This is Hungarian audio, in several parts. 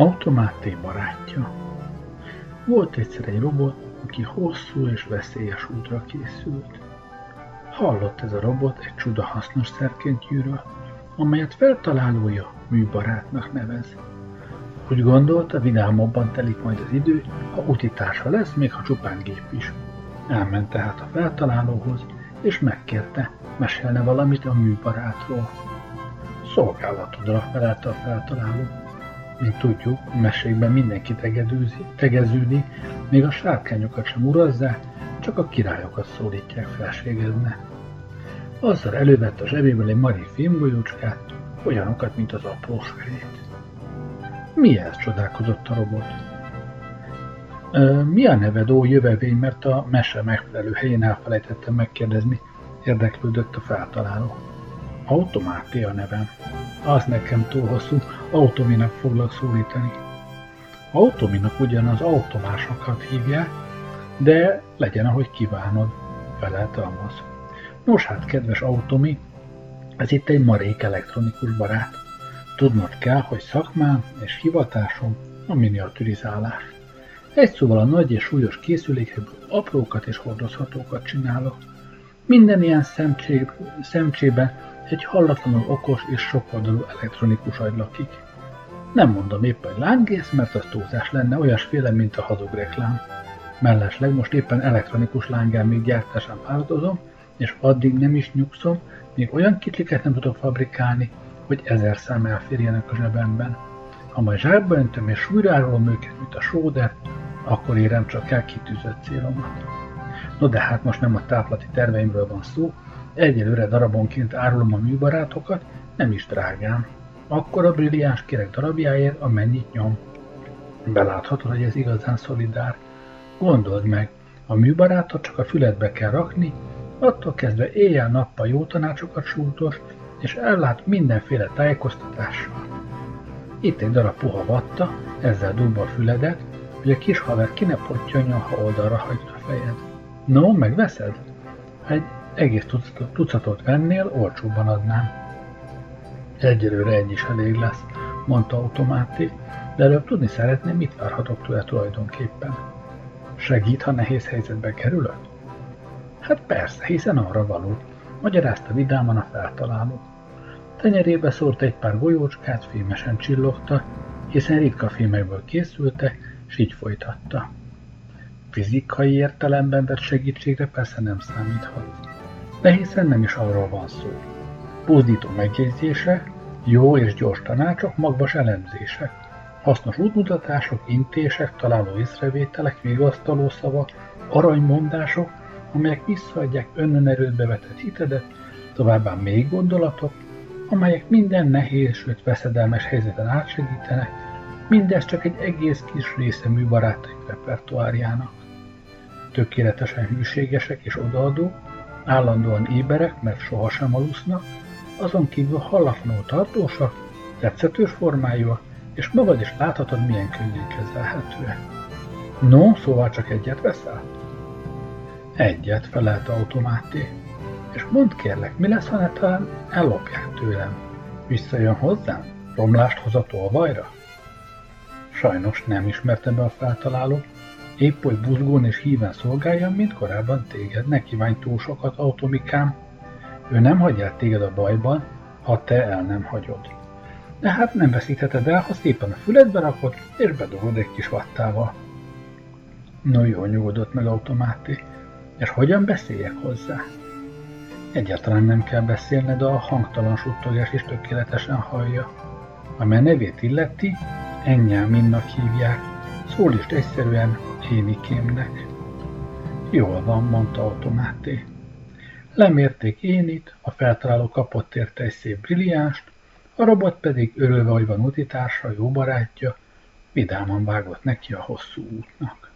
Automáté barátja. Volt egyszer egy robot, aki hosszú és veszélyes útra készült. Hallott ez a robot egy csuda hasznos szerkentyűről, amelyet feltalálója műbarátnak nevez. Úgy gondolta, vidámabban telik majd az idő, ha utitársa lesz, még ha csupán gép is. Elment tehát a feltalálóhoz, és megkérte, mesélne valamit a műbarátról. Szolgálatodra felelte a feltaláló. Mint tudjuk, a mesékben mindenki tegeződik, még a sárkányokat sem urazzák, csak a királyokat szólítják felségedne. Azzal elővette a zsebéből egy mari filmgolyócskát, olyanokat, mint az apróskrét. Mi ez? csodálkozott a robot. Mi a neved, ó jövevény, mert a mese megfelelő helyén elfelejtettem megkérdezni, érdeklődött a feltaláló. Automáté a nevem. Az nekem túl hosszú, autominak foglak szólítani. Autominak ugyanaz automásokat hívják, de legyen, ahogy kívánod, felelte Amaz. Nos hát, kedves automi, ez itt egy marék elektronikus barát. Tudnod kell, hogy szakmám és hivatásom a miniaturizálás. Egy szóval a nagy és súlyos készülékekből aprókat és hordozhatókat csinálok. Minden ilyen szemcsé, szemcsébe egy hallatlanul okos és sokoldalú elektronikus agy lakik. Nem mondom épp, hogy lángész, mert az túlzás lenne, olyasféle, mint a hazug reklám. Mellesleg most éppen elektronikus lángelmék gyártásán fáradozom, és addig nem is nyugszom, még olyan kicsiket nem tudok fabrikálni, hogy ezer szám elférjenek a zsebemben. Ha majd zsákba öntöm és súlyra őket, mint a sóder, akkor érem csak el kitűzött célomat. No de hát most nem a táplati terveimről van szó, egyelőre darabonként árulom a műbarátokat, nem is drágán. Akkor a brilliáns kerek darabjáért, amennyit nyom. Beláthatod, hogy ez igazán szolidár. Gondold meg, a műbarátot csak a füledbe kell rakni, attól kezdve éjjel-nappal jó tanácsokat súltos, és ellát mindenféle tájékoztatással. Itt egy darab puha vatta, ezzel dugva a füledet, hogy a kis haver ki ne pottyonjon, ha oldalra hagyod a fejed. No, megveszed? Ha egy egész tucatot vennél, olcsóbban adnám. Egyelőre egy is elég lesz, mondta automáté, de előbb tudni szeretném, mit várhatok tőle tulajdonképpen. Segít, ha nehéz helyzetbe kerülök? Hát persze, hiszen arra való, magyarázta vidáman a feltaláló. Tenyerébe szórt egy pár golyócskát, fémesen csillogta, hiszen ritka filmekből készültek, s így folytatta. Fizikai értelemben vett segítségre persze nem számíthat. De hiszen nem is arról van szó. Buzdító megjegyzések, jó és gyors tanácsok, magvas elemzések, hasznos útmutatások, intések, találó észrevételek, vigasztaló szavak, aranymondások, amelyek visszaadják önerőtbe vetett hitedet, továbbá még gondolatok, amelyek minden nehéz, sőt veszedelmes helyzeten átsegítenek, mindez csak egy egész kis része műbarátaik repertoárjának. Tökéletesen hűségesek és odaadók, állandóan éberek, mert sohasem alusznak, azon kívül hallatlanul tartósak, tetszetős formájúak, és magad is láthatod, milyen könnyen kezelhetőek. No, szóval csak egyet veszel? Egyet, felelt automáté. És mondd kérlek, mi lesz, ha netán ellopják tőlem? Visszajön hozzám? Romlást hoz a tolvajra? Sajnos nem ismerte be a feltaláló, épp hogy buzgón és híven szolgáljam, mint korábban téged, ne kívánj túl sokat, automikám. Ő nem hagy el téged a bajban, ha te el nem hagyod. De hát nem veszítheted el, ha szépen a füledbe rakod, és bedobod egy kis vattával. No jó, nyugodott meg automáté. És hogyan beszéljek hozzá? Egyáltalán nem kell beszélned, a hangtalan suttogás is tökéletesen hallja. Ami nevét illeti, Ennyáminnak hívják, szólist egyszerűen Énikémnek. Jól van, mondta automáté. Lemérték Énit, a feltaláló kapott érte egy szép brilliánst, a robot pedig örülve, hogy van utitársa, jó barátja, vidáman vágott neki a hosszú útnak.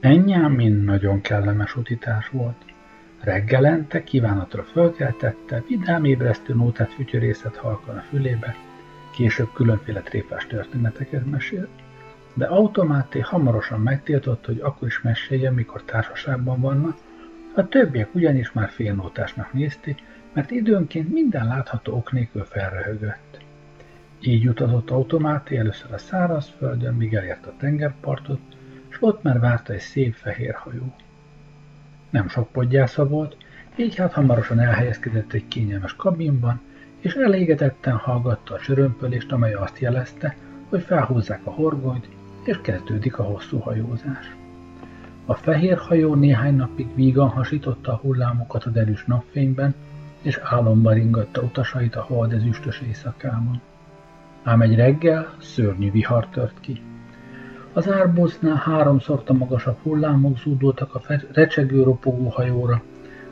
Mind nagyon kellemes utitás volt. Reggelente kívánatra fölkeltette, vidám ébresztő nótát fütyörészet halkan a fülébe, később különféle tréfás történeteket mesélt, de automáté hamarosan megtiltott, hogy akkor is mesélje, mikor társaságban vannak, a többiek ugyanis már félnótásnak nézték, mert időnként minden látható ok nélkül felröhögött. Így utazott automáté először a szárazföldön, míg elért a tengerpartot, és ott már várta egy szép fehér hajó. Nem sok podgyásza volt, így hát hamarosan elhelyezkedett egy kényelmes kabinban, és elégedetten hallgatta a csörömpölést, amely azt jelezte, hogy felhúzzák a horgonyt, és kezdődik a hosszú hajózás. A fehér hajó néhány napig vígan hasította a hullámokat a derűs napfényben, és álomba ringatta utasait a hold ezüstös éjszakában. Ám egy reggel szörnyű vihar tört ki. Az árbócnál háromszorta magasabb hullámok zúdultak a recsegő ropogó hajóra,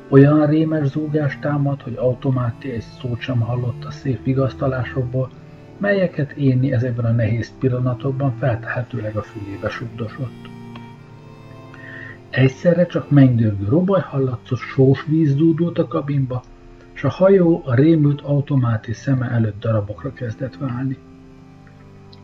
olyan rémes zúgást támad, hogy automáti egy szót sem hallott a szép vigasztalásokból, melyeket Éni ezekben a nehéz pillanatokban feltehetőleg a fülébe sugdosott. Egyszerre csak mennydörgő robaj hallatszott, sós víz dúdult a kabinba, és a hajó a rémült automáti szeme előtt darabokra kezdett válni.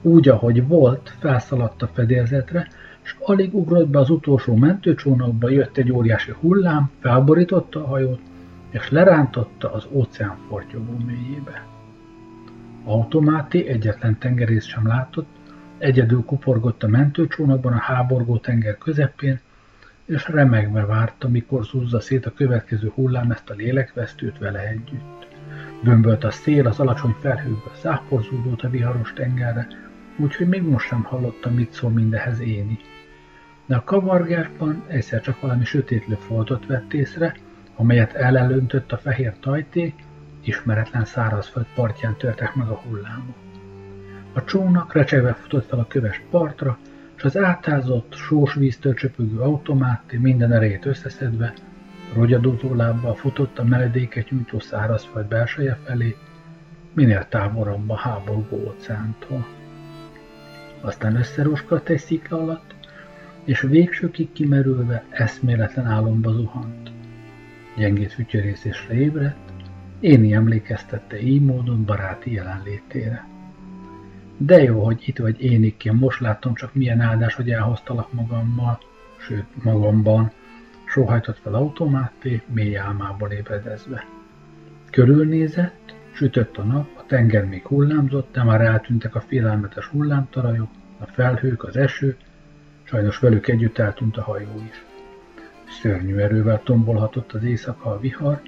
Úgy, ahogy volt, felszaladt a fedélzetre, és alig ugrott be az utolsó mentőcsónakba, jött egy óriási hullám, felborította a hajót, és lerántotta az óceán fortyogó mélyébe. Automáti egyetlen tengerész sem látott, egyedül kuporgott a mentőcsónakban a háborgó tenger közepén, és remegve várta, mikor zúzza szét a következő hullám ezt a lélekvesztőt vele együtt. Bömbölt a szél, az alacsony felhőből száporzódott a viharos tengerre, úgyhogy még most sem hallotta, mit szól mindehez Éni. De a kavargásban egyszer csak valami sötétlő foltot vett észre, amelyet elelöntött a fehér tajték, ismeretlen szárazföld partján törtek meg a hullámok. A csónak recsegve futott fel a köves partra, és az átázott, sós víztől csöpögő automáti minden erejét összeszedve, rogyadozó lábbal futott a meledéket nyújtó szárazföld belseje felé, minél távolabb a háborgó óceántól. Aztán összeroskadt egy szikla alatt, és végsőkig kimerülve eszméletlen álomba zuhant. Gyengét fütyörészésre ébredt, Éni emlékeztette így módon baráti jelenlétére. De jó, hogy itt vagy énikként, most látom csak milyen áldás, hogy elhoztalak magammal, sőt magamban, sóhajtott fel automáté, mély álmából ébredezve. Körülnézett, sütött a nap, a tenger még hullámzott, de már eltűntek a félelmetes hullámtarajok, a felhők, az eső, sajnos velük együtt eltűnt a hajó is. Szörnyű erővel tombolhatott az éjszaka a vihar,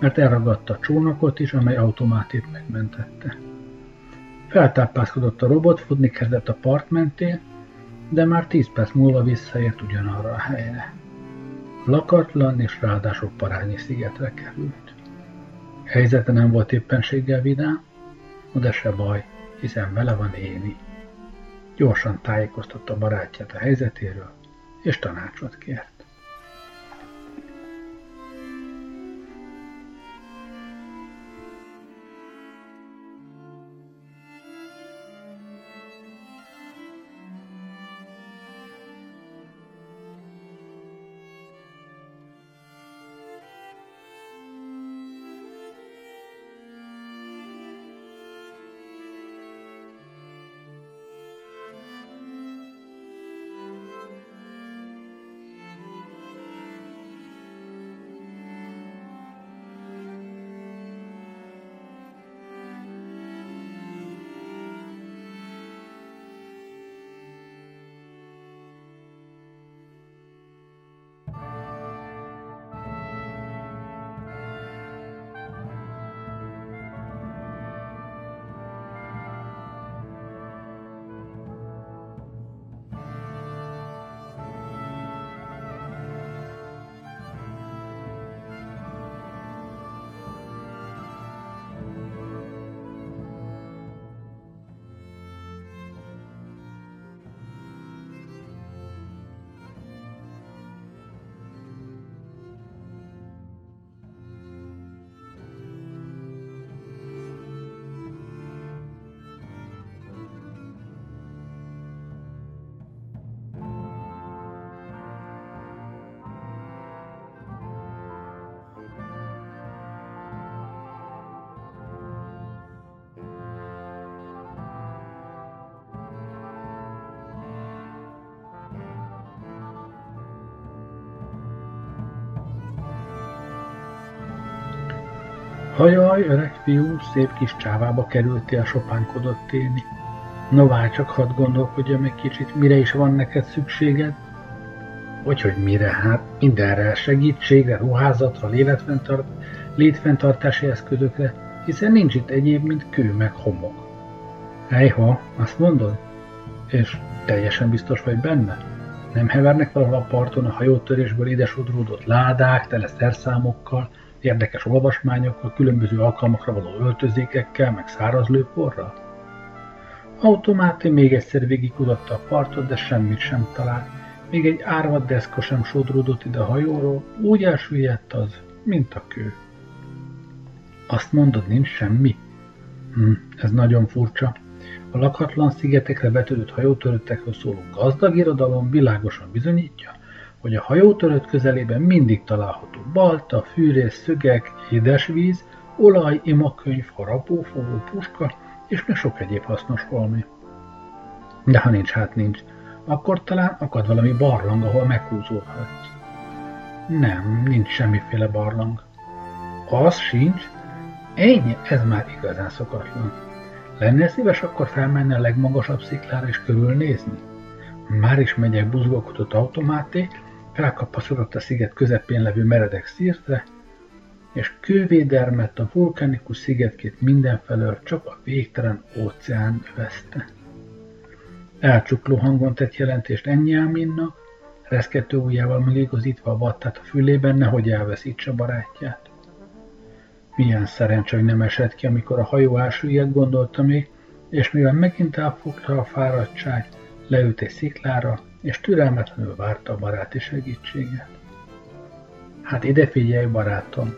mert elragadta a csónakot is, amely automátét megmentette. Feltápászkodott a robot, futni kezdett a part mentén, de már tíz perc múlva visszaért ugyanarra a helyre. Lakatlan és ráadásul parányi szigetre került. Helyzete nem volt éppenséggel vidám, de se baj, hiszen vele van Éni. Gyorsan tájékoztatta barátját a helyzetéről, és tanácsot kért. Hajaj, öreg fiú, szép kis csávába kerültél sopánkodott Téni. No várj csak, hadd gondolkodjam egy kicsit, mire is van neked szükséged? Hogy, hogy mire? Hát mindenre, segítségre, ruházatra, létfenntart, létfenntartási eszközökre, hiszen nincs itt egyéb, mint kő meg homok. Ejha, azt mondod? És teljesen biztos vagy benne? Nem hevernek valahol a parton a hajótörésből ide sodródott ládák, tele szerszámokkal, érdekes olvasmányokkal, különböző alkalmakra való öltözékekkel, meg száraz lőporral? Még egyszer végigkutatta a partot, de semmit sem talált. Még egy árvad deszka sem sodródott ide a hajóról, úgy elsüllyedt az, mint a kő. Azt mondod, nincs semmi? Hm, ez nagyon furcsa. A lakhatlan szigetekre vetődött hajótöröttekről szóló gazdag irodalom világosan bizonyítja, hogy a hajótörött közelében mindig található balta, fűrész, szögek, édesvíz, olaj, imakönyv, harapófogó, puska és még sok egyéb hasznos valami. De ha nincs, hát nincs. Akkor talán akad valami barlang, ahol meghúzódhatsz. Nem, nincs semmiféle barlang. Az sincs? Ennyi, ez már igazán szokatlan. Lenne szíves akkor felmenni a legmagasabb sziklára és körülnézni? Már is megyek buzgolkodott automáté, felkapaszodott a sziget közepén levő meredek szírtre, és kővédermet a vulkanikus szigetkét mindenfelől csak a végtelen óceán övezte. Elcsukló hangon tett jelentést Enyáminnak, reszkető ujjával megigazítva a vattát a fülében, nehogy elveszítse barátját. Milyen szerencsé, hogy nem esett ki, amikor a hajó elsüllyedt, gondolta még, és mivel megint elfogta a fáradtság, leült egy sziklára, és türelmetlenül várta a baráti segítséget. Hát ide figyelj, barátom,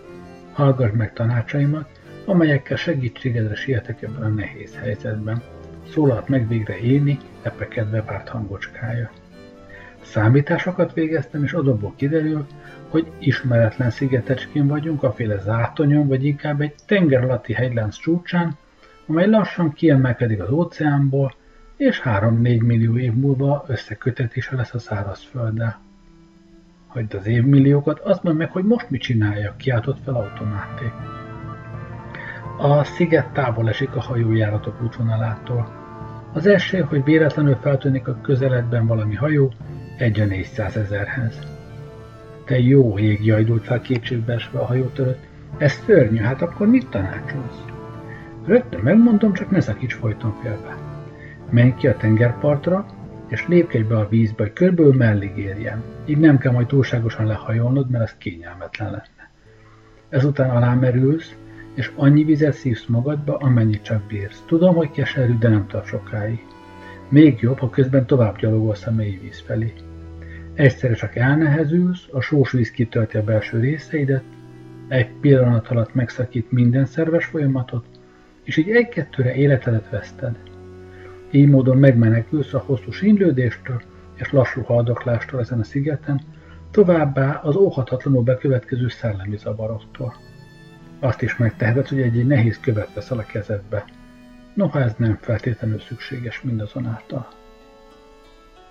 hallgass meg tanácsaimat, amelyekkel segítségedre sietek ebben a nehéz helyzetben. Szólalt meg végre Éni, epekedve várt hangocskája. Számításokat végeztem, és adobból kiderül, hogy ismeretlen szigetecskén vagyunk, a féle zátonyon, vagy inkább egy tenger alatti hegylánc csúcsán, amely lassan kiemelkedik az óceánból, és 3-4 millió év múlva összekötetése lesz a szárazfölddel. Hagyd az évmilliókat, azt mondd meg, hogy most mit csináljak, kiáltott fel automáték. A sziget távol esik a hajójáratok útvonalától. Az esély, hogy véletlenül feltűnik a közeledben valami hajó, egy a 400 ezerhez. Te jó ég, jajdult fel kétségbe esve a hajó törött. Ez szörnyű, hát akkor mit tanácsolsz? Rögtön megmondom, csak ne szakíts folyton félbe. Menj ki a tengerpartra, és lépkedj be a vízbe, hogy körülbelül mellig érjen. Így nem kell majd túlságosan lehajolnod, mert az kényelmetlen lenne. Ezután alámerülsz, és annyi vizet szívsz magadba, amennyit csak bírsz. Tudom, hogy keserű, de nem tart sokáig. Még jobb, ha közben tovább gyalogolsz a mély víz felé. Egyszerre csak elnehezülsz, a sós víz kitölti a belső részeidet, egy pillanat alatt megszakít minden szerves folyamatot, és így egy-kettőre életedet veszted. Így módon megmenekülsz a hosszú sínlődéstől és lassú haldoklástól ezen a szigeten, továbbá az óhatatlanul bekövetkező szellemi zavaroktól. Azt is megteheted, hogy egy, egy nehéz követ veszel a kezedbe. Noha ez nem feltétlenül szükséges mindazonáltal.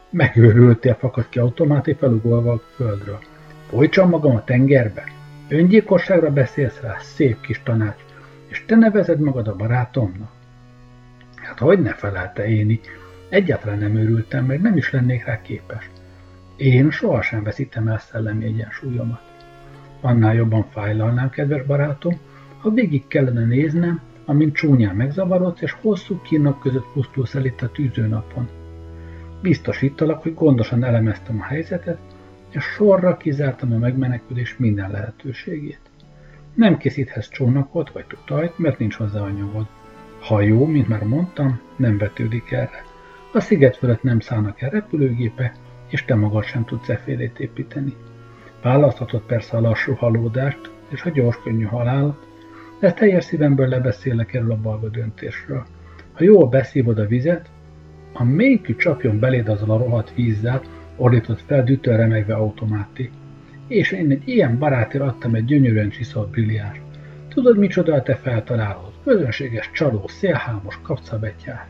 Megőrültél, fakadt ki automáté felugolva a földről. Folytsam magam a tengerbe? Öngyilkosságra beszélsz rá, szép kis tanács, és te nevezed magad a barátomnak? Hát hogy ne felelte Éni? Egyáltalán nem őrültem, meg nem is lennék rá képes. Én sohasem veszítem el szellemi egyensúlyomat. Annál jobban fájlalnám, kedves barátom, ha végig kellene néznem, amint csúnyán megzavarodsz, és hosszú kínok között pusztulsz el itt a tűzőnapon. Biztosítalak, hogy gondosan elemeztem a helyzetet, és sorra kizártam a megmenekülés minden lehetőségét. Nem készíthetsz csónakot vagy tutajt, mert nincs hozzá anyagod. Hajó, mint már mondtam, nem vetődik erre. A sziget fölött nem szállnak el repülőgépe, és te magad sem tudsz effélét építeni. Választhatod persze a lassú halódást és a gyors könnyű halálat, de teljes szívemből lebeszélek erről a balga döntésről. Ha jól beszívod a vizet, a mélykű csapjon beléd azzal a rohadt vízzel, ordított fel dütől remegve automáti. És én egy ilyen barátért adtam egy gyönyörűen csiszolt brilliást. Tudod, micsoda te feltalálod? Közönséges csaló, szélhámos kapcabetyár.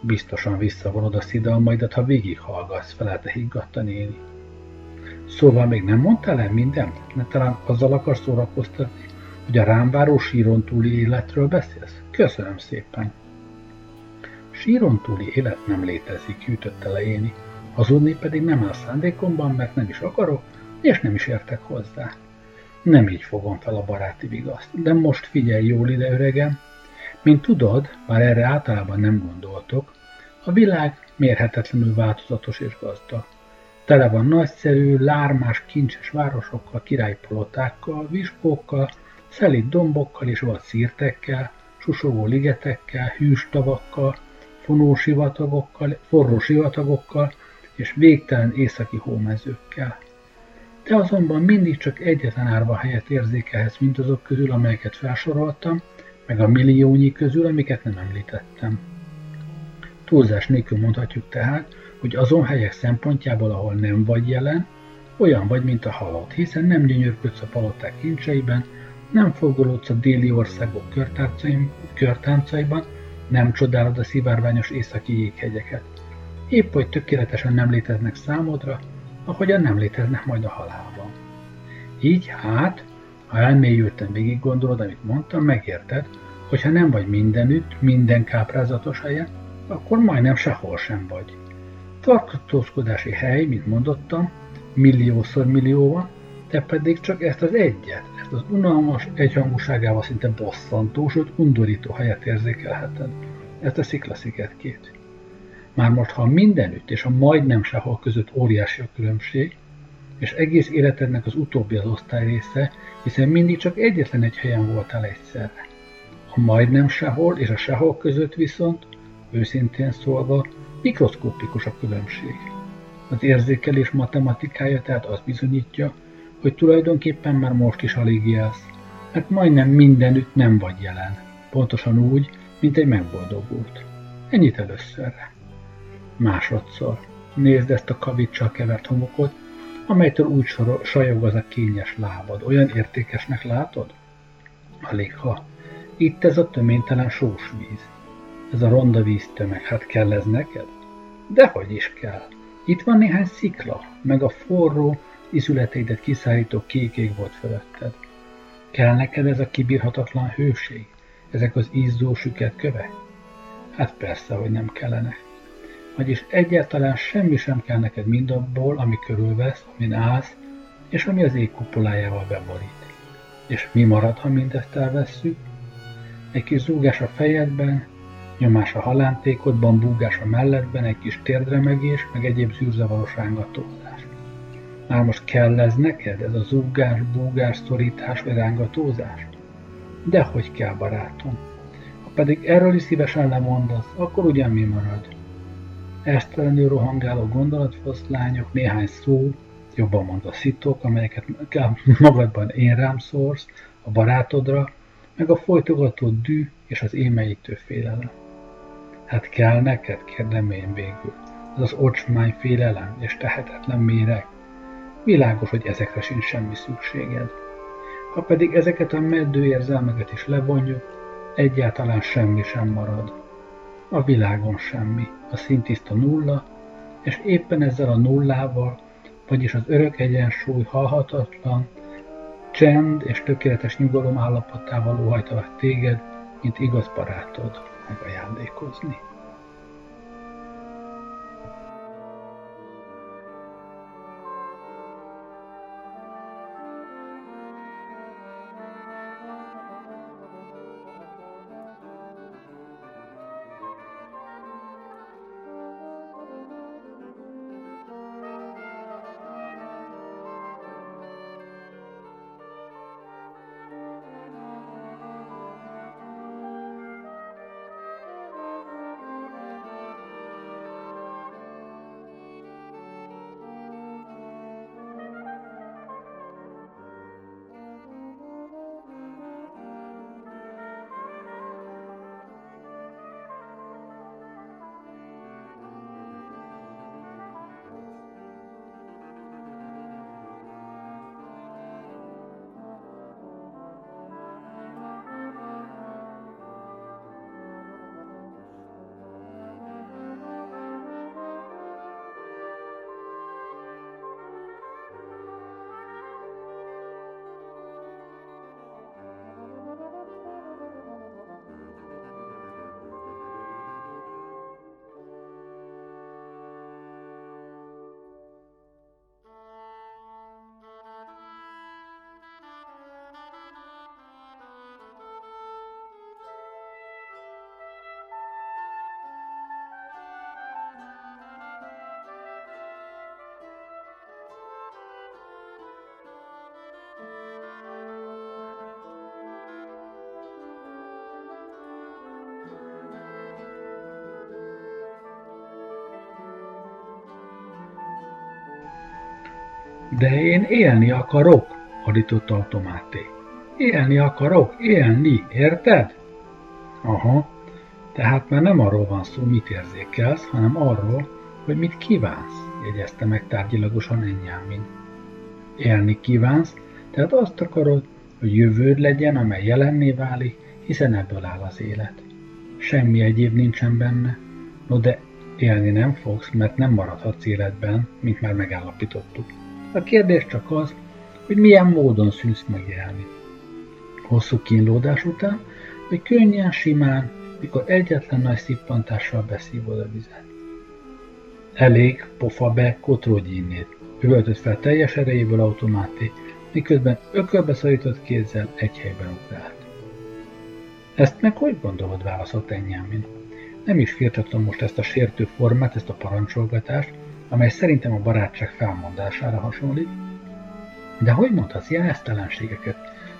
Biztosan visszavonod a szidalmaidat, ha végighallgatsz, felelte higgadta néni. Szóval még nem mondtál el mindent? Ne talán azzal akarsz szórakoztatni, hogy a rámváró síron túli életről beszélsz? Köszönöm szépen. Síron túli élet nem létezik, ütötte le Éni. Hazudni pedig nem áll szándékomban, mert nem is akarok, és nem is értek hozzá. Nem így fogom fel a baráti vigaszt, de most figyelj jól ide, öregem. Mint tudod, már erre általában nem gondoltok, a világ mérhetetlenül változatos és gazdag. Tele van nagyszerű, lármás, kincses városokkal, királypalotákkal, vispókkal, szelít dombokkal és vad szírtekkel, susogó ligetekkel, hűs tavakkal, fonó sivatagokkal, forró sivatagokkal és végtelen északi hómezőkkel. Te azonban mindig csak egyetlen árva helyet érzékelhetsz mint azok közül, amelyeket felsoroltam, meg a milliónyi közül, amiket nem említettem. Túlzás nélkül mondhatjuk tehát, hogy azon helyek szempontjából, ahol nem vagy jelen, olyan vagy, mint a halott, hiszen nem gyönyörködsz a paloták kincseiben, nem forgolódsz a déli országok körtáncaiban, nem csodálod a szivárványos északi jéghegyeket. Épp hogy tökéletesen nem léteznek számodra, ahogyan nem léteznek majd a halálban. Így hát, ha elmélyülten végig gondolod, amit mondtam, megérted, hogyha nem vagy mindenütt, minden káprázatos helyen, akkor majdnem sehol sem vagy. Tartózkodási hely, mint mondottam, milliószor millió van, te pedig csak ezt az egyet, ezt az unalmas egyhangúságával szinte bosszantó, sőt undorító helyet érzékelheted, ezt a sziklaszigetkét. Már most, ha mindenütt és a majdnem sehol között óriási a különbség, és egész életednek az utóbbi az osztály része, hiszen mindig csak egyetlen egy helyen voltál egyszerre. A majdnem sehol és a sehol között viszont, őszintén szólva, mikroszkópikus a különbség. Az érzékelés matematikája tehát azt bizonyítja, hogy tulajdonképpen már most is alig élsz, mert majdnem mindenütt nem vagy jelen, pontosan úgy, mint egy megboldogult. Ennyit előszörre. Másodszor. Nézd ezt a kavicsal kevert homokot, amelytől úgy sajog az a kényes lábad. Olyan értékesnek látod? Alig ha. Itt ez a töménytelen sós víz. Ez a ronda víztömeg, hát kell ez neked? Dehogy is kell. Itt van néhány szikla, meg a forró, izületeidet kiszállító kék ég volt fölötted. Kell neked ez a kibírhatatlan hőség? Ezek az izzó süket kövek? Hát persze, hogy nem kellene. Vagyis egyáltalán semmi sem kell neked mindabból, ami körülvesz, amin állsz, és ami az ég kupolájával beborít. És mi marad, ha mindezt elvesszük? Egy kis zúgás a fejedben, nyomás a halántékodban, búgás a melletben, egy kis térdremegés, meg egyéb zűrzavaros rángatózás. Már most kell ez neked, ez a zúgás, búgás, szorítás vagy rángatózás? Dehogy kell, barátom. Ha pedig erről is szívesen lemondasz, akkor ugyan mi marad? Esztelenül rohangáló gondolatfoszlányok, néhány szó, jobban mondva szitok, amelyeket magadban én rám szórsz, a barátodra, meg a folytogató dű és az émeítő félelem. Hát kell neked, kérdem én végül, az az ocsmány félelem és tehetetlen méreg? Világos, hogy ezekre sincs semmi szükséged. Ha pedig ezeket a meddő érzelmeket is levonjuk, egyáltalán semmi sem marad. A világon semmi, a szintiszta nulla, és éppen ezzel a nullával, vagyis az örök egyensúly halhatatlan, csend és tökéletes nyugalom állapotával óhajtalak téged, mint igaz barátod megajándékozni. De én élni akarok, hadított automáté. Élni akarok, élni, érted? Aha, tehát már nem arról van szó, mit érzékelsz, hanem arról, hogy mit kívánsz, jegyezte meg tárgyilagosan Enyámin. Élni kívánsz, tehát azt akarod, hogy jövőd legyen, amely jelenné válik, hiszen ebből áll az élet. Semmi egyéb nincsen benne, no de élni nem fogsz, mert nem maradhatsz életben, mint már megállapítottuk. A kérdés csak az, hogy milyen módon szűnsz meg élni. Hosszú kínlódás után, vagy könnyen, simán, mikor egyetlen nagy szippantással beszívod a vizet. Elég, pofa be, kotródj innét. Üvöltött fel teljes erejéből automáté, miközben ökölbe szorított kézzel egy helyben ugrált. Ezt meg hogy gondolod, válaszolt Enyámin. Nem is firtatom most ezt a sértő formát, ezt a parancsolgatást, amely szerintem a barátság felmondására hasonlít. De hogy mondhatsz ilyen esztelenségeket?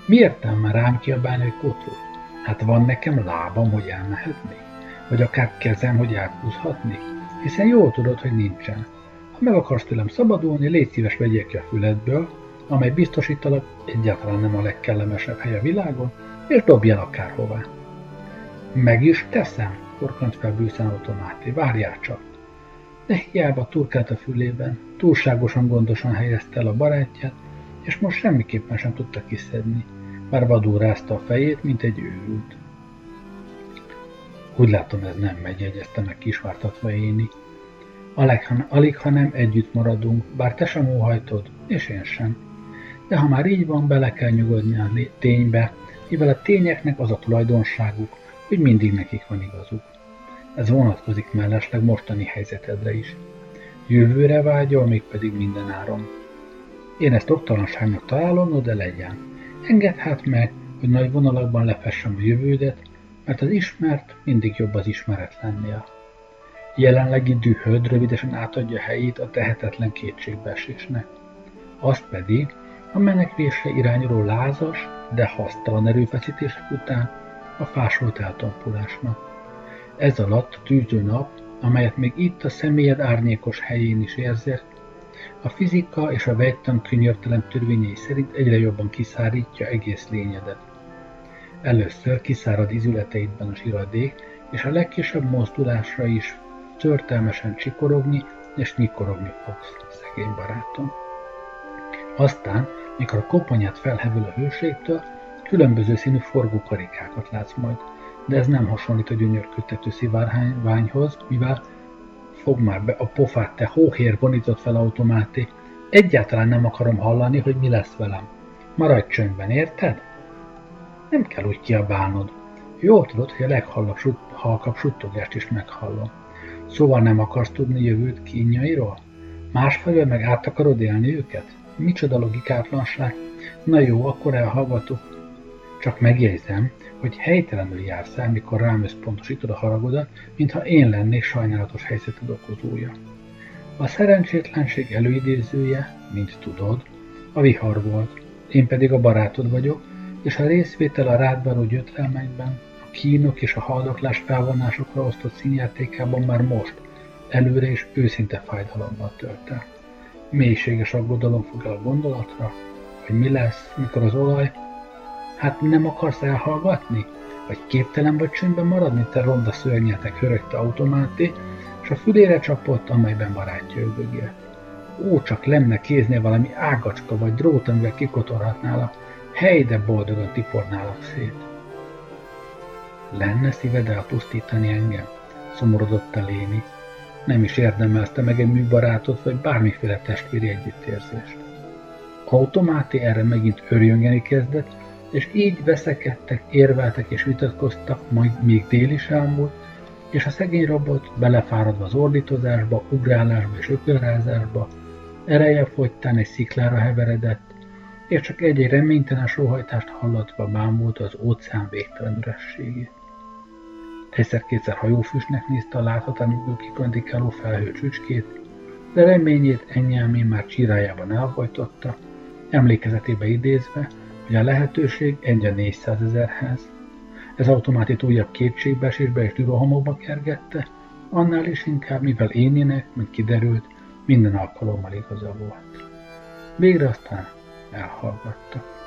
Miért már rám kiabálni, hogy kotról? Hát van nekem lábam, hogy elmehetnék? Vagy akár kezem, hogy elhúzhatnék? Hiszen jól tudod, hogy nincsen. Ha meg akarsz tőlem szabadulni, légy szíves vegyél ki a füledből, amely biztosítalak egyáltalán nem a legkellemesebb hely a világon, és dobj el akárhová. Meg is teszem, korkant fel bűszen automáté, várjál csak. De hiába turkált a fülében, túlságosan gondosan helyezte el a barátját, és most semmiképpen sem tudta kiszedni, már vadul rázta a fejét, mint egy őrült. Úgy látom, ez nem megy, jegyezte meg kisvártatva Éni. Alig, alig, ha nem együtt maradunk, bár te sem óhajtod, és én sem. De ha már így van, bele kell nyugodni a ténybe, mivel a tényeknek az a tulajdonságuk, hogy mindig nekik van igazuk. Ez vonatkozik mellesleg mostani helyzetedre is. Jövőre vágyol, mégpedig minden áron. Én ezt oktalanságnak találom, de legyen. Engedd hát meg, hogy nagy vonalakban lefessem a jövődet, mert az ismert mindig jobb az ismeretlennél. Jelenlegi dühöd rövidesen átadja helyét a tehetetlen kétségbeesésnek. Azt pedig a menekvésre irányuló lázas, de hasztalan erőfeszítések után a fásolt eltompulásnak. Ez alatt a tűző nap, amelyet még itt a személyed árnyékos helyén is érzek, a fizika és a vegytan könyörtelen törvényei szerint egyre jobban kiszárítja egész lényedet. Először kiszárad izületeidben a siradék, és a legkisebb mozdulásra is törtelmesen csikorogni és nyikorogni fogsz, szegény barátom. Aztán, mikor a koponyát felhevül a hőségtől, különböző színű forgókarikákat látsz majd, de ez nem hasonlít a gyönyörködtető szivárványhoz, mivel fog már be a pofát, te hóhér vonított fel automáté. Egyáltalán nem akarom hallani, hogy mi lesz velem. Maradj csöndben, érted? Nem kell úgy kiabálnod. Jól tudod, hogy a leghalkabb suttogást is meghallom. Szóval nem akarsz tudni jövőt kínjairól? Másfelől meg át akarod élni őket? Micsoda logikátlanság? Na jó, akkor elhallgatok. Csak megjegyzem, hogy helytelenül jársz el, mikor rám összpontosítod a haragodat, mintha én lennék sajnálatos helyzeted okozója. A szerencsétlenség előidézője, mint tudod, a vihar volt, én pedig a barátod vagyok, és a részvétel a rád való gyötrelmekben, a kínok és a haldoklás felvonásokra osztott színjátékában már most, előre és őszinte fájdalommal tölt el. Mélységes aggodalom fog el a gondolatra, hogy mi lesz, mikor az olaj Hát nem akarsz elhallgatni? Vagy képtelen vagy csöndben maradni, te ronda szörnyetek hörögte automáté, és a fülére csapott, amelyben barátja üvögélt. Ó, csak lenne kéznél valami ágacska vagy drót, amivel kikotorhatnál hely, de boldogan tipornálak szét. Lenne szíved elpusztítani engem? Szomorodott a léni. Nem is érdemelte meg egy műbarátot, vagy bármiféle testvéri együttérzést. Automáti erre megint örjöngeni kezdett, és így veszekedtek, érveltek és vitatkoztak, majd még dél is elmúlt, és a szegény robot belefáradva az ordítozásba, ugrálásba és ökölrázásba, ereje fogytán egy sziklára heveredett, és csak egy-egy reménytelen sóhajtást hallatva bámult az óceán végtelen ürességét. Egyszer-kétszer hajófüstnek nézte a láthatatlanul kikondikáló felhő csücskét, de reményét ennyelmén már csirájában elhajtotta, emlékezetébe idézve, hogy lehetőség egy a 400 ezerhez. Ez automátit újabb kétségbeesésbe és dürohamokba kergette, annál is inkább, mivel énének, mint kiderült, minden alkalommal igaza volt. Végre aztán elhallgattak.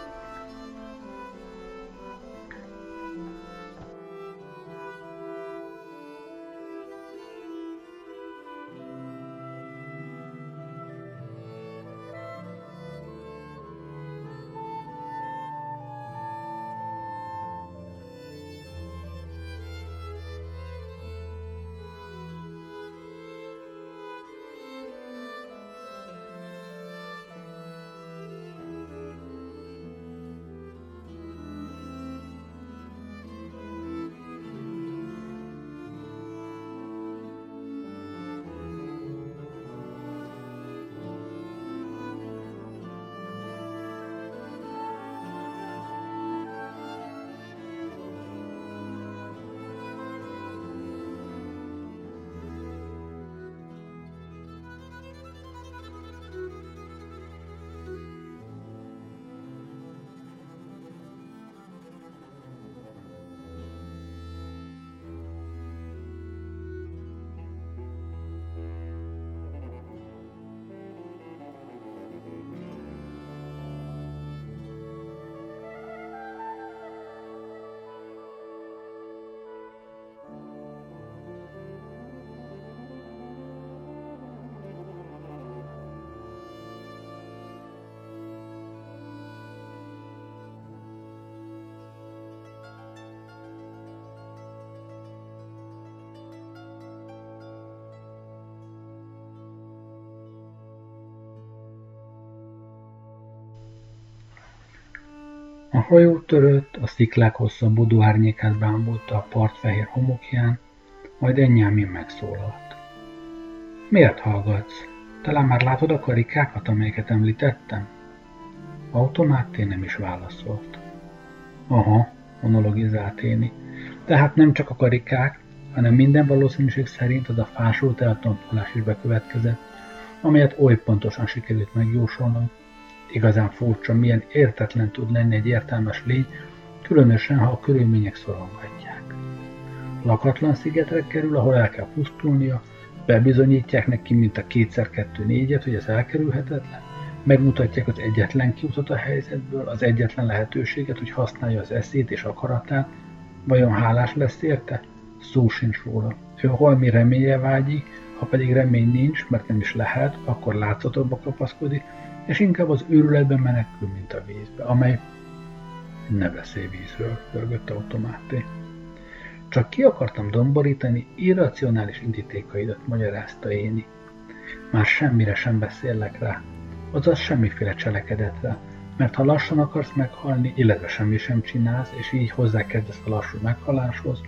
A hajó törött, a sziklák hosszabbodó árnyékát bámulta a part fehér homokján, majd Enyámin megszólalt. Miért hallgatsz? Talán már látod a karikákat, amelyeket említettem? Automáté nem is válaszolt. Aha, monologizált Éni. Tehát nem csak a karikák, hanem minden valószínűség szerint az a fásult eltompulás is bekövetkezett, amelyet oly pontosan sikerült megjósolnom, Igazán furcsa, milyen értetlen tud lenni egy értelmes lény, különösen, ha a körülmények szorongatják. Lakatlan szigetre kerül, ahol el kell pusztulnia, bebizonyítják neki, mint a kétszer kettő négyet, hogy ez elkerülhetetlen, megmutatják az egyetlen kiutat a helyzetből, az egyetlen lehetőséget, hogy használja az eszét és akaratát, vajon hálás lesz érte? Szó sincs róla. Ő holmi remélye vágyik, ha pedig remény nincs, mert nem is lehet, akkor látszatokba kapaszkodik, és inkább az őrületben menekül, mint a vízbe, amely ne beszélj vízről, pörgött automáté. Csak ki akartam domborítani irracionális indítékaidat, magyarázta Éni. Már semmire sem beszélek rá, azaz semmiféle cselekedetre, mert ha lassan akarsz meghalni, illetve semmi sem csinálsz, és így hozzákezdesz a lassú meghaláshoz,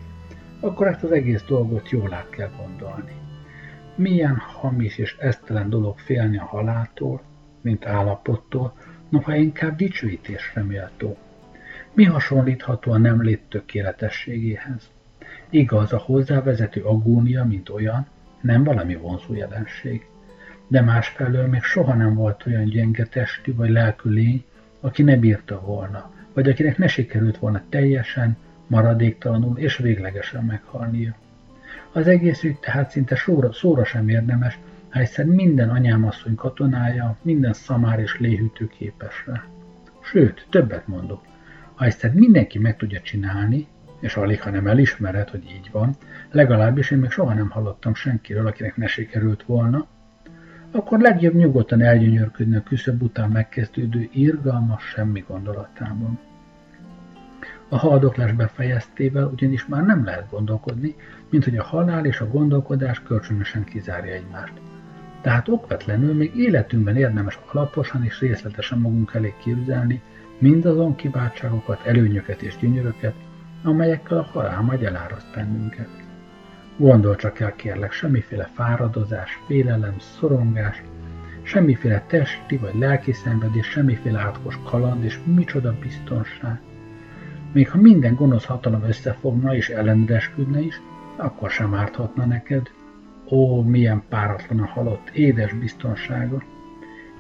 akkor ezt az egész dolgot jól át kell gondolni. Milyen hamis és esztelen dolog félni a haláltól, mint állapottól, noha inkább dicsőítésre méltó. Mi hasonlítható a nem lét tökéletességéhez? Igaz, a hozzávezető agónia, mint olyan, nem valami vonzó jelenség. De másfelől még soha nem volt olyan gyenge testű vagy lelkű lény, aki ne bírta volna, vagy akinek ne sikerült volna teljesen, maradéktalanul és véglegesen meghalnia. Az egész ügy tehát szinte szóra, szóra sem érdemes, hiszen minden anyámasszony katonája, minden szamár és léhűtő képes. Sőt, többet mondok, ha mindenki meg tudja csinálni, és alig, ha nem elismered, hogy így van, legalábbis én még soha nem hallottam senkiről, akinek ne sikerült volna, akkor legjobb nyugodtan elgyönyörködni a küszöb után megkezdődő irgalmas semmi gondolatában. A haldoklás befejeztével ugyanis már nem lehet gondolkodni, mint hogy a halál és a gondolkodás kölcsönösen kizárja egymást. Tehát okvetlenül még életünkben érdemes alaposan és részletesen magunk elé képzelni mindazon kiváltságokat, előnyöket és gyönyöröket, amelyekkel a halál majd eláraszt bennünket. Gondol csak el kérlek, semmiféle fáradozás, félelem, szorongás, semmiféle testi vagy lelki szenvedés, semmiféle átkos kaland és micsoda biztonság. Még ha minden gonosz hatalom összefogna és ellenedesküdne is, akkor sem árthatna neked, Ó, milyen páratlan a halott, édes biztonsága!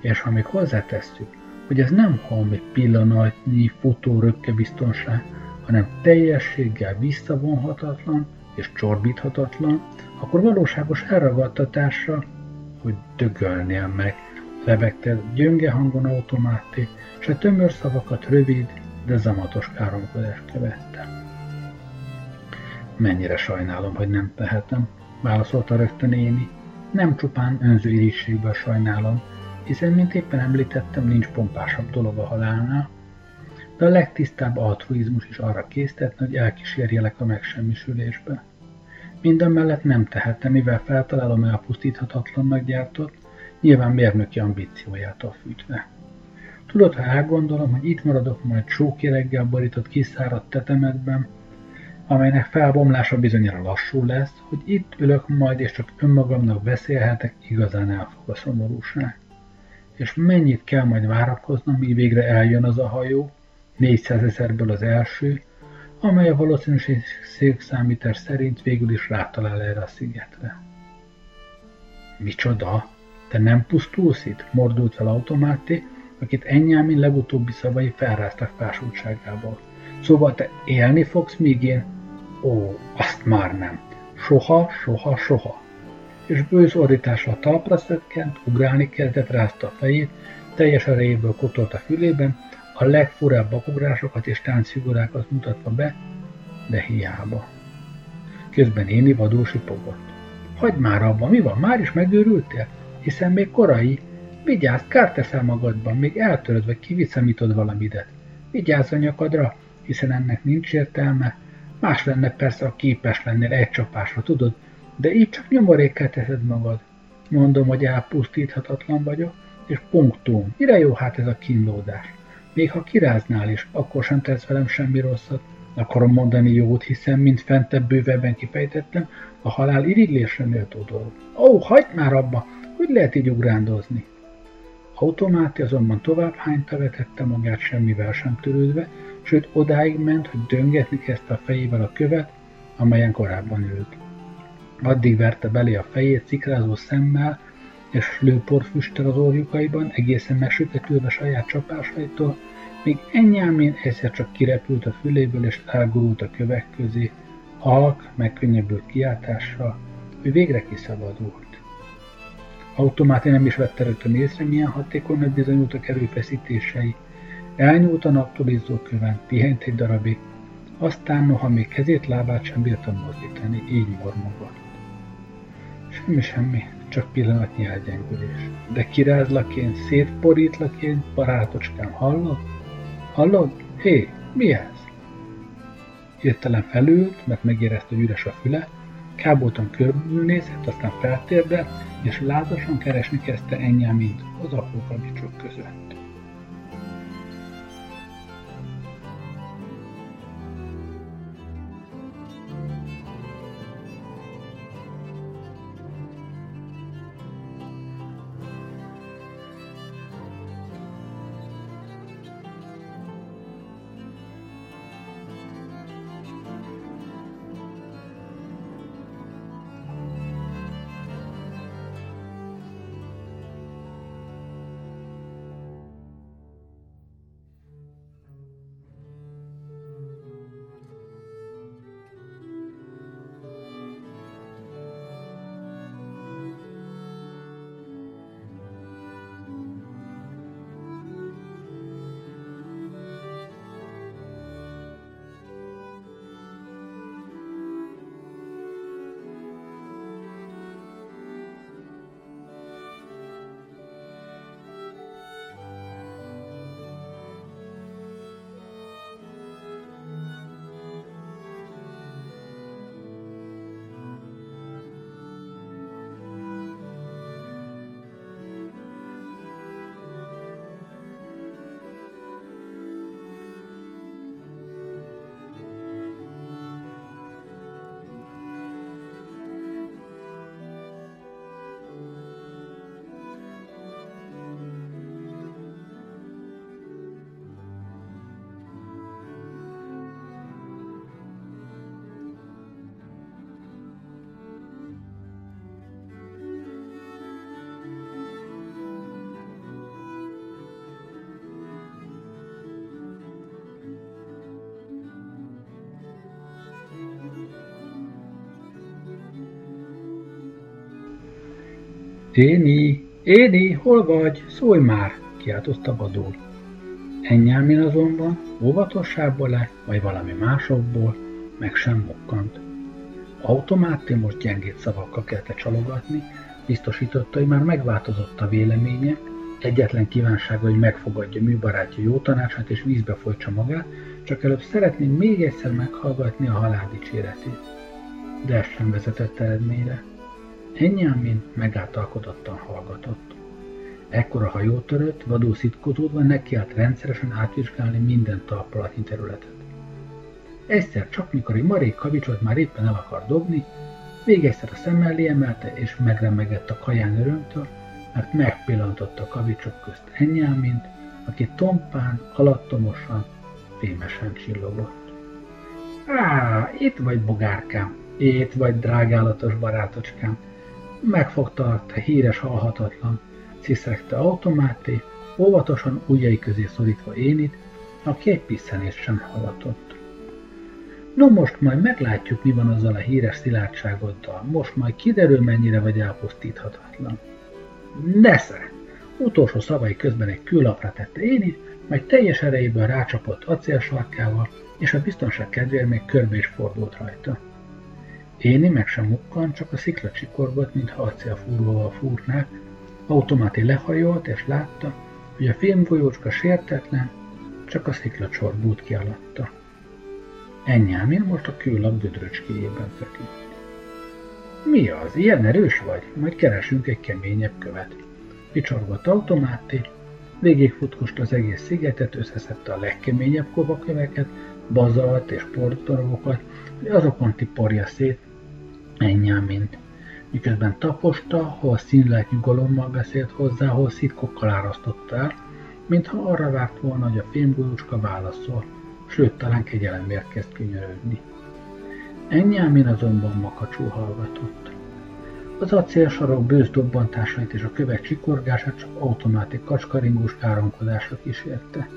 És ha még hozzátesszük, hogy ez nem holmi pillanatnyi futó rökke biztonság, hanem teljességgel visszavonhatatlan és csorbíthatatlan, akkor valóságos elragadtatása, hogy dögölnél meg Lebegte gyönge hangon automáté, s a tömör szavakat rövid, de zamatos káromkodás követte. Mennyire sajnálom, hogy nem tehetem, válaszolta rögtön Éni. Nem csupán önző irítségből sajnálom, hiszen, mint éppen említettem, nincs pompásabb dolog a halálnál, de a legtisztább altruizmus is arra késztetne, hogy elkísérjelek a megsemmisülésbe. Minden mellett nem tehetem, mivel feltalálom elpusztíthatatlannak gyártott, nyilván mérnöki ambíciójától fűtve. Tudod, ha elgondolom, hogy itt maradok majd csókéreggel borított kiszáradt tetemedben, amelynek felbomlása bizonyára lassú lesz, hogy itt ülök majd és csak önmagamnak beszélhetek, igazán elfog a szomorúság. És mennyit kell majd várakoznom, míg végre eljön az a hajó, 400 ezerből az első, amely a valószínűség számítás szerint végül is rátalál erre a szigetre. Micsoda? Te nem pusztulsz itt? Mordult fel automáté, akit Enyámin legutóbbi szavai felráztak fásultságából. Szóval te élni fogsz, míg én... Ó, azt már nem. Soha, soha, soha. És bőz ordítása a talpra szökkent, ugrálni kezdett, rázta a fejét, teljes erejéből kotolt a fülében, a legfurább bakugrásokat és táncfigurákat mutatva be, de hiába. Közben Éni vadul sipogott. Hagyd már abba, mi van, már is megőrültél? Hiszen még korai. Vigyázz, kárt teszel magadban, még eltöröd vagy kiviszemítod valamidet. Vigyázz a nyakadra, hiszen ennek nincs értelme. Más lenne persze, a képes lennél egy csapásra, tudod, de így csak nyomorékkel teszed magad. Mondom, hogy elpusztíthatatlan vagyok, és punktum. Mire jó hát ez a kínlódás? Még ha kiráznál is, akkor sem tesz velem semmi rosszat. Akarom mondani jót, hiszen, mint fentebb bővebben kifejtettem, a halál irigylésre méltó dolog. Ó, hagyd már abba! Hogy lehet így ugrándozni? Automáti azonban tovább hányta vetette magát semmivel sem törődve, sőt odáig ment, hogy döngetni kezdte a fejével a követ, amelyen korábban ült. Addig verte belé a fejét szikrázó szemmel, és lőporfüsttel az orjukaiban, egészen megsüketülve saját csapásaitól, míg ennyámén egyszer csak kirepült a füléből és elgurult a kövek közé, halk, megkönnyebbült kiáltással, hogy végre kiszabadult. Automáti nem is vette rögtön észre, milyen hatékonynak bizonyultak erőfeszítései. Elnyúlt a naptól izzó köven, pihent egy darabig, aztán noha még kezét, lábát sem bírtam mozdítani, így mormogott. Semmi, semmi, csak pillanatnyi elgyengülés. De kirázlak én, szétporítlak én, barátocskám, hallod? Hallod? Hé, mi ez? Hirtelen felült, mert megérezte, hogy üres a füle, káboltan körülnézett, aztán feltérdelt, és lázasan keresni kezdte mint az apró kavicsok között. Téni, Édi, hol vagy? Szólj már! kiáltozta vadul. Ennyelmin azonban óvatosságból le, vagy valami másokból, meg sem mukkant. Automáti most gyengét szavakkal kezdte csalogatni, biztosította, hogy már megváltozott a véleménye, egyetlen kívánsága, hogy megfogadja műbarátja jó tanácsát és vízbe folytsa magát, csak előbb szeretném még egyszer meghallgatni a halál dicséretét. De ez sem vezetett eredményre. Enyámin megáltalkodottan hallgatott. Ekkor a hajó törött, vadul szitkozódva nekiállt rendszeresen átvizsgálni minden talpalatnyi területet. Egyszer csak, mikor egy marék kavicsot már éppen el akar dobni, még egyszer a szem mellé emelte, és megremegett a kaján örömtől, mert megpillantotta a kavicsok közt Enyámint, aki tompán, alattomosan, fémesen csillogott. Á, itt vagy, bogárkám, itt vagy, drágálatos barátocskám, megfogta a híres halhatatlan, sziszegte automáté, óvatosan ujjai közé szorítva Énit, aki egy piszenést sem hallatott. No most majd meglátjuk, mi van azzal a híres szilárdságoddal. Most majd kiderül, mennyire vagy elpusztíthatatlan. Nesze! Utolsó szavai közben egy küllapra tette Énit, majd teljes erejéből rácsapott acélsarkával, és a biztonság kedvéért még körbe is fordult rajta. Éni meg sem mukkan, csak a szikla csikorgott, mintha acélfúróval fúrnák, Automáti lehajolt, és látta, hogy a fémgolyócska sértetlen, csak a sziklacsor bújt ki alatta. Ennyámén most a kőlap gödröcskéjében feküdt. Mi az? Ilyen erős vagy? Majd keresünk egy keményebb követ. Picsorgott automáté, végigfutkost az egész szigetet, összeszedte a legkeményebb kovaköveket, bazalt és portdarabokat, hogy azokon tiporja szét, ennyámint miközben taposta, hol színlelt nyugalommal beszélt hozzá, hol szitkokkal árasztotta el, mintha arra várt volna, hogy a fémgulócska válaszol, sőt, talán kegyelemért kezd könyörögni. Ennyámin azonban makacsul hallgatott. Az acélsarok bőz dobbantásait és a kövek csikorgását csak automátik kacskaringós káronkodásra kísérte.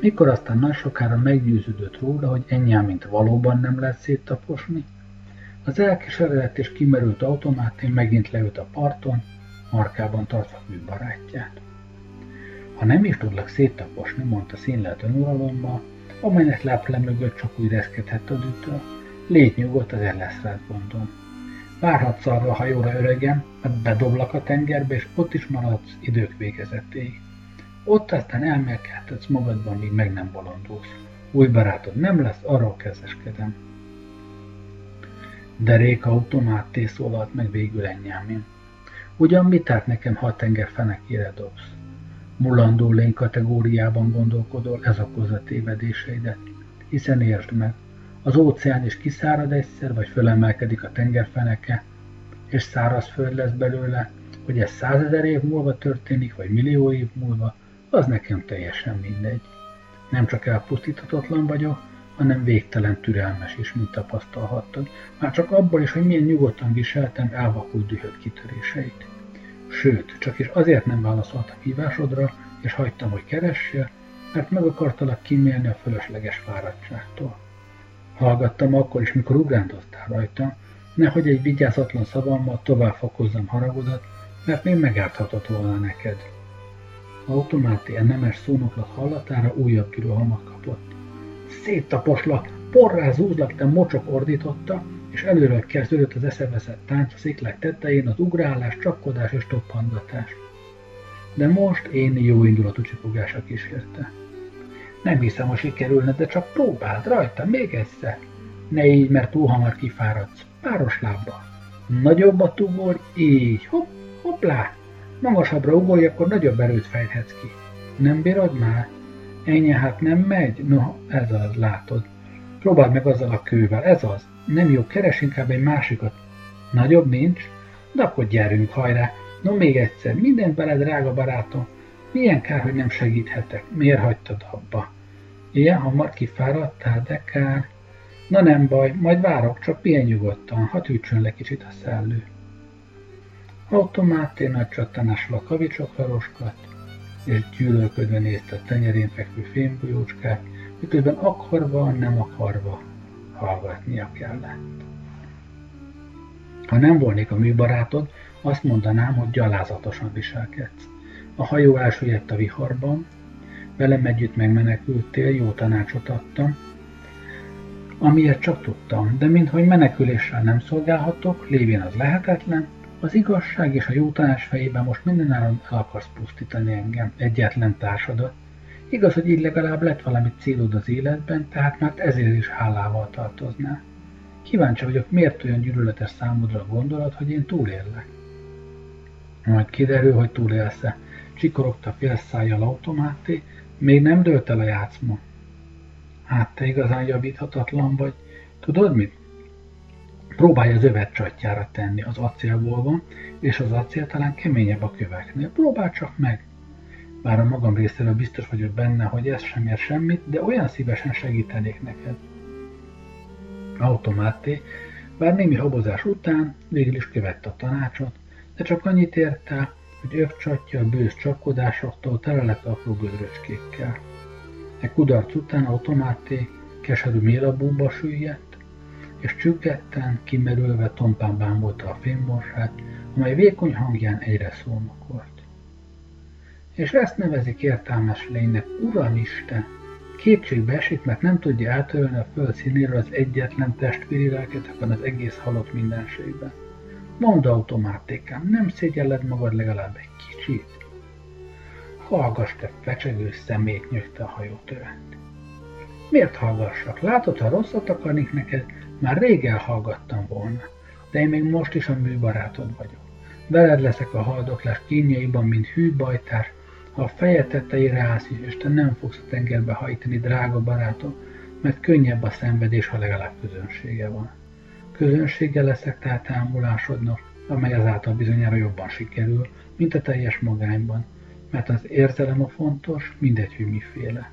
Mikor aztán nagy sokára meggyőződött róla, hogy ennyámint valóban nem lehet széttaposni, az elkeseredett és kimerült automátén megint leült a parton, markában tartva műbarátját. Ha nem is tudlak széttaposni, mondta színlelt önuralommal, amelynek leple mögött csak úgy reszkedhet a dűtől, légy nyugodt, az el lesz rád gondom. Várhatsz arra a hajóra öregem, mert bedoblak a tengerbe, és ott is maradsz idők végezetéig. Ott aztán elmélkedhetsz magadban, míg meg nem bolondulsz. Új barátod nem lesz, arról kezeskedem. Derék automáté szólalt meg végül ennyámin. Ugyan mit árt nekem, ha a tenger fenekére dobsz? Mulandó lény kategóriában gondolkodol, ez okozza tévedéseidet. Hiszen értsd meg, az óceán is kiszárad egyszer, vagy fölemelkedik a tengerfeneke, és szárazföld lesz belőle, hogy ez százezer év múlva történik, vagy millió év múlva, az nekem teljesen mindegy. Nem csak elpusztíthatatlan vagyok, hanem végtelen türelmes is, mint tapasztalhattad, már csak abból is, hogy milyen nyugodtan viseltem elvakult dühöt kitöréseit. Sőt, csak is azért nem válaszoltam hívásodra, és hagytam, hogy keressél, mert meg akartalak kímélni a fölösleges fáradtságtól. Hallgattam akkor is, mikor ugrándoztál rajta, nehogy egy vigyázatlan szavammal tovább fokozzam haragodat, mert még megárthatott volna neked. Automáti nemes szónoklat hallatára újabb kapott széttaposlak, porrá zúzlak, te mocsok ordította, és előről kezdődött az eszeveszett tánc a sziklák tetején, az ugrálás, csapkodás és toppangatás. De most én jó indulatú csipogása kísérte. Nem hiszem, hogy sikerülne, de csak próbáld rajta, még egyszer. Ne így, mert túl hamar kifáradsz. Páros lábba. Nagyobbat ugorj, így, hopp, hoppá. Magasabbra ugorj, akkor nagyobb erőt fejthetsz ki. Nem bírod már? Ennyi hát nem megy? No, ez az, látod. Próbáld meg azzal a kővel, ez az. Nem jó, keres inkább egy másikat. Nagyobb nincs? De akkor gyerünk, hajrá. No, még egyszer, minden bele, drága barátom. Milyen kár, hogy nem segíthetek. Miért hagytad abba? Ilyen hamar kifáradtál, de kár. Na nem baj, majd várok, csak pihenj nyugodtan, ha tűtsön le kicsit a szellő. Automáté nagy csattanásra a kavicsokra roskat, és gyűlölködve nézte a tenyerén fekvő fémgolyócskát, miközben akarva, nem akarva hallgatnia kellett. Ha nem volnék a műbarátod, Azt mondanám, hogy gyalázatosan viselkedsz. A hajó elsüllyedt a viharban, velem együtt megmenekültél, jó tanácsot adtam, amiért csak tudtam, de minthogy meneküléssel nem szolgálhatok, lévén az lehetetlen, az igazság és a jó tanács fejében most mindenáron el akarsz pusztítani engem, egyetlen társadat. Igaz, hogy így legalább lett valami célod az életben, tehát már ezért is hálával tartoznál. Kíváncsi vagyok, miért olyan gyűlöletes számodra a gondolat, hogy én túlélek. Majd kiderül, hogy túlélsz-e. Csikorogta fél szájjal automáté, még nem dőlt el a játszma. Hát te igazán javíthatatlan vagy. Tudod mit? Próbálj az övet csatjára tenni, az acélból van, és az acél talán keményebb a köveknél. Próbálj csak meg! Bár a magam részéről biztos vagyok benne, hogy ez sem ér semmit, de olyan szívesen segítenék neked. Automáté, bár némi habozás után végül is követte a tanácsot, de csak annyit ért el, hogy övcsatja a bősz csapkodásoktól tele lett apró gödröcskékkel. E kudarc után automáté keserű mélabúba süllyedt, és csüggetten, kimerülve tompán bámulta a fémborsát, amely vékony hangján egyre szólnokolt. És ezt nevezik értelmes lénynek, Uramisten! Kétségbe esik, mert nem tudja eltörölni a föld színéről az egyetlen testvéri lelket ebben az egész halott mindenségben. Mondd automátikám, nem szégyelled magad legalább egy kicsit? Hallgass te fecsegő szemét, nyögte a hajótövet. Miért hallgassak? Látod, ha rosszat akarnék neked, már rég elhallgattam volna. De én még most is a műbarátod vagyok. Veled leszek a haldoklás kínjaiban, mint hű bajtár, ha a feje tetejére állsz és te nem fogsz a tengerbe hajtani, drága barátom, mert könnyebb a szenvedés, ha legalább közönsége van. Közönsége leszek tehát ámulásodnak, amely azáltal bizonyára jobban sikerül, mint a teljes magányban, mert az érzelem a fontos, mindegy, hogy miféle.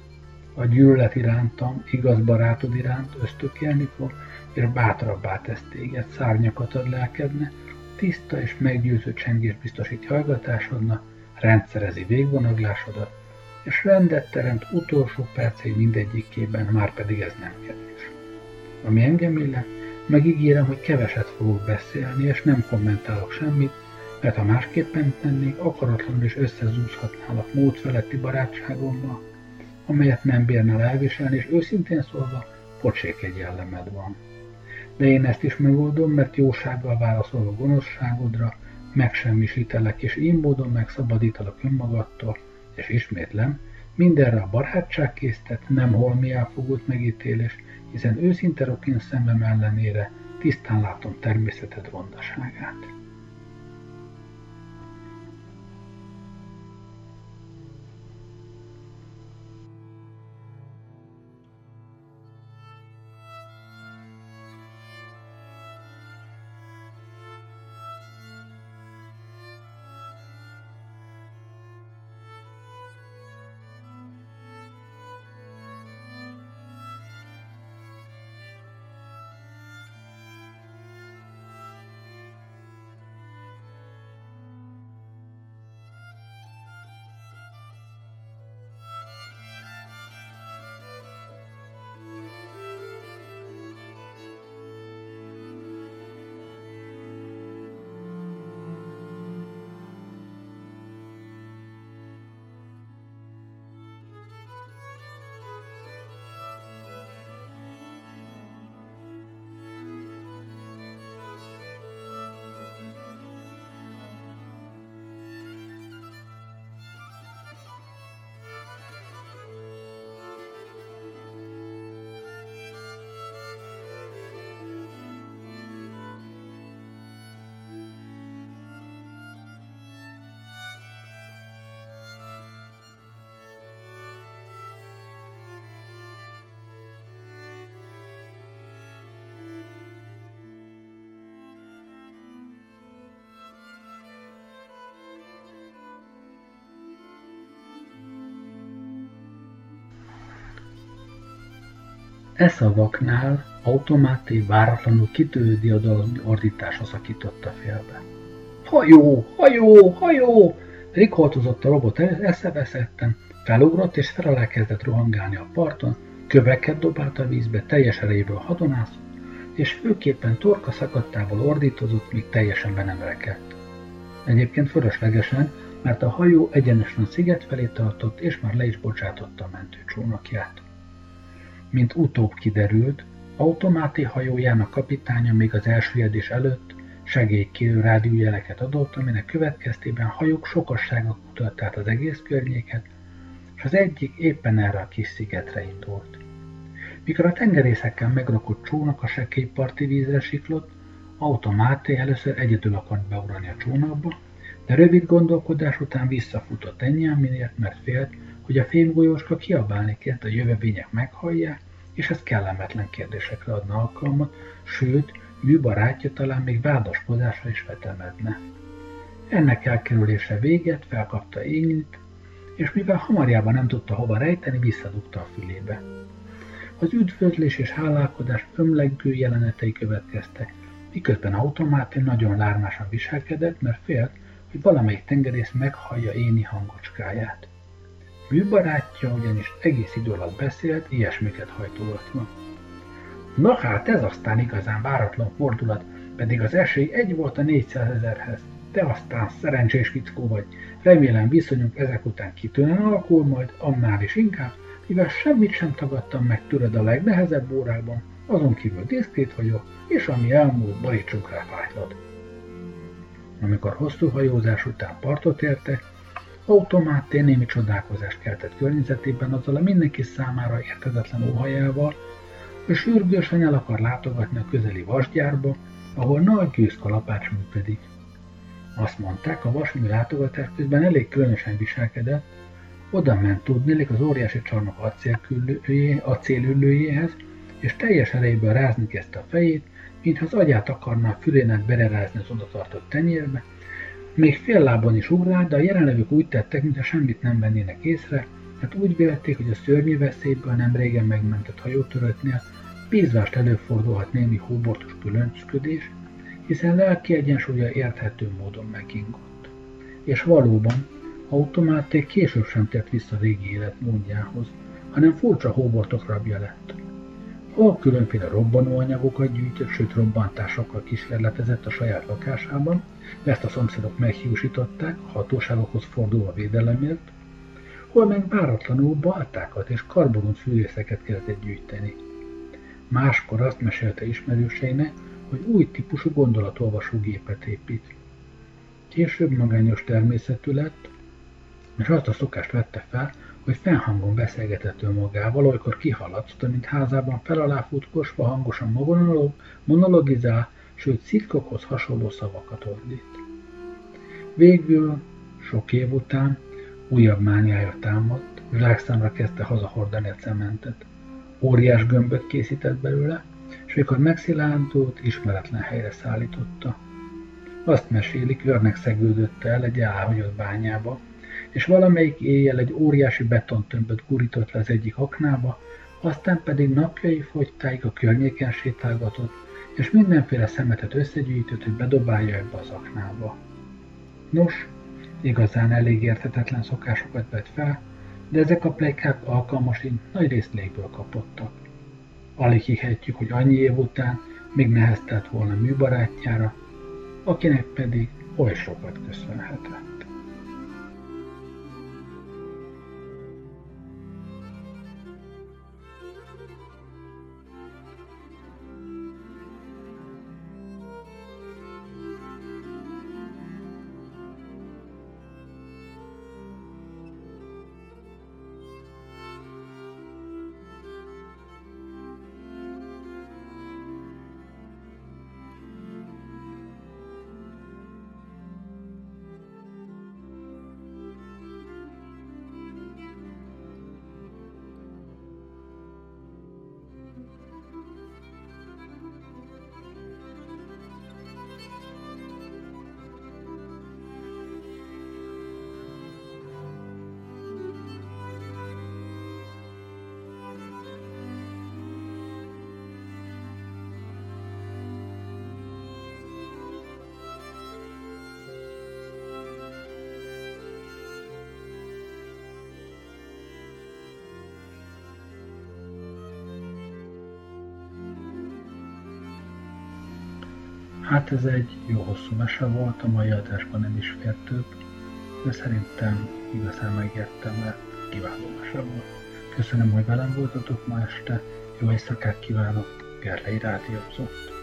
A gyűlölet irántam, igaz barátod iránt ösztökélni fog, és bátrabbá tesz téged, szárnyakat ad lelkedne, tiszta és meggyőző csengés biztosít hallgatásodnak, rendszerezi végvonaglásodat, és rendet teremt utolsó percei mindegyikében, már pedig ez nem kevés. Ami engem illet, megígérem, hogy keveset fogok beszélni, és nem kommentálok semmit, mert ha másképpen tennék, akaratlanul is összezúzhatnálak mód feletti barátságommal, amelyet nem bírnál elviselni, és őszintén szólva, pocsék egy jellemed van. De én ezt is megoldom, mert jósággal válaszolok gonoszságodra, megsemmisítelek, és így módon megszabadítalak önmagadtól, és ismétlem, mindenre a barátság késztet, nem holmi elfogult megítélés, hiszen őszinte rokin szemem ellenére tisztán látom természeted rondaságát. E szavaknál automáté váratlanul kitörő diadalmi ordítása szakította félbe. Hajó, hajó, hajó! Rikoltozott a robot eszeveszetten, felugrott és felelel kezdett rohangálni a parton, köveket dobált a vízbe, teljes erejéből hadonászott, és főképpen torka szakadtából ordítozott, míg teljesen be nem rekedt. Egyébként fölöslegesen, mert a hajó egyenesen a sziget felé tartott, és már le is bocsátotta a mentőcsónakját. Mint utóbb kiderült, automáti hajójának kapitánya még az elsüllyedés előtt segélykérő rádiójeleket adott, aminek következtében hajók sokassága kutatták át az egész környéket, és az egyik éppen erre a kis szigetre indult. Mikor a tengerészekkel megrakott csónak a sekély parti vízre siklott, automáté először egyedül akart beugrani a csónakba, de rövid gondolkodás után visszafutott miért, mert félt, hogy a fémgolyóska kiabálni kért, a jövevények meghallják, és ez kellemetlen kérdésekre adna alkalmat, sőt, műbarátja talán még vádaskodásra is vetemedne. Ennek elkerülése véget, felkapta ényit, és mivel hamarjában nem tudta hova rejteni, visszadugta a fülébe. Az üdvözlés és hálálkodás ömlegő jelenetei következtek, miközben automátin nagyon lármásan viselkedett, mert félt, hogy valamelyik tengerész meghallja éni hangocskáját. Műbarátja ugyanis egész idő alatt beszélt, ilyesmiket hajtogatva. Na hát, ez aztán igazán váratlan fordulat, pedig az esély egy volt a 400 ezerhez. Te aztán szerencsés fickó vagy. Remélem viszonyunk ezek után kitűnően alakul majd, annál is inkább, mivel semmit sem tagadtam meg tőled a legnehezebb órákban, azon kívül diszkrét vagyok, és ami elmúlt, borítsunk rá fájtlat. Amikor hosszú hajózás után partot értek, automátén némi csodálkozást keltett környezetében azzal a mindenki számára értetetlen óhajával, hogy sürgősen el akar látogatni a közeli vasgyárba, ahol nagy gőzkalapács működik. Azt mondták, a vasmű látogatás közben elég különösen viselkedett, oda ment tudnélik az óriási csarnok acélüllőjéhez, és teljes erejéből rázni kezdte a fejét, mintha az agyát akarná fülének bererázni az odatartott tenyérbe, még fél lábon is ugrált, de a jelenlevők úgy tettek, mintha semmit nem vennének észre, mert úgy vélték, hogy a szörnyű veszélyből nem régen megmentett hajótöröttnél bízvást előfordulhat némi hóbortos különcködés, hiszen lelki egyensúlya érthető módon megingott. És valóban, automáték később sem tett vissza régi életmódjához, hanem furcsa hóbortok rabja lett ahol különféle robbanóanyagokat gyűjtött, sőt robbantásokkal kísérletezett a saját lakásában, ezt a szomszédok meghiúsították, a hatóságokhoz fordulva védelemért, hol meg váratlanul baltákat és karbonút fűrészeket kezdett gyűjteni. Máskor azt mesélte ismerőseinek, hogy új típusú gondolatolvasó gépet épít. Később magányos természetű lett, és azt a szokást vette fel, hogy fennhangon beszélgetett önmagával, olykor kihallatszott, mint házában felalá futkosva hangosan monolog, monologizál, sőt szitkokhoz hasonló szavakat ordít. Végül, sok év után újabb mániája támadt, zsákszámra kezdte hazahordani a cementet. Óriás gömböt készített belőle, és mikor megszilárdult, ismeretlen helyre szállította. Azt mesélik, őrnek szegődött el egy elhagyott bányába, és valamelyik éjjel egy óriási betontömböt gurított le az egyik aknába, aztán pedig napjai fogytáig a környéken sétálgatott, és mindenféle szemetet összegyűjtött, hogy bedobálja ebbe az aknába. Nos, igazán elég érthetetlen szokásokat vett fel, de ezek a plekák alkalmasint nagy részt légből kapottak. Alig hihetjük, hogy annyi év után még neheztelt volna műbarátjára, akinek pedig oly sokat köszönhetett. Hát ez egy jó hosszú mese volt, a mai adásban nem is fér több, de szerintem igazán megértem, mert kiváló mese volt. Köszönöm, hogy velem voltatok ma este, jó éjszakát kívánok, Gerlei Rádiózott.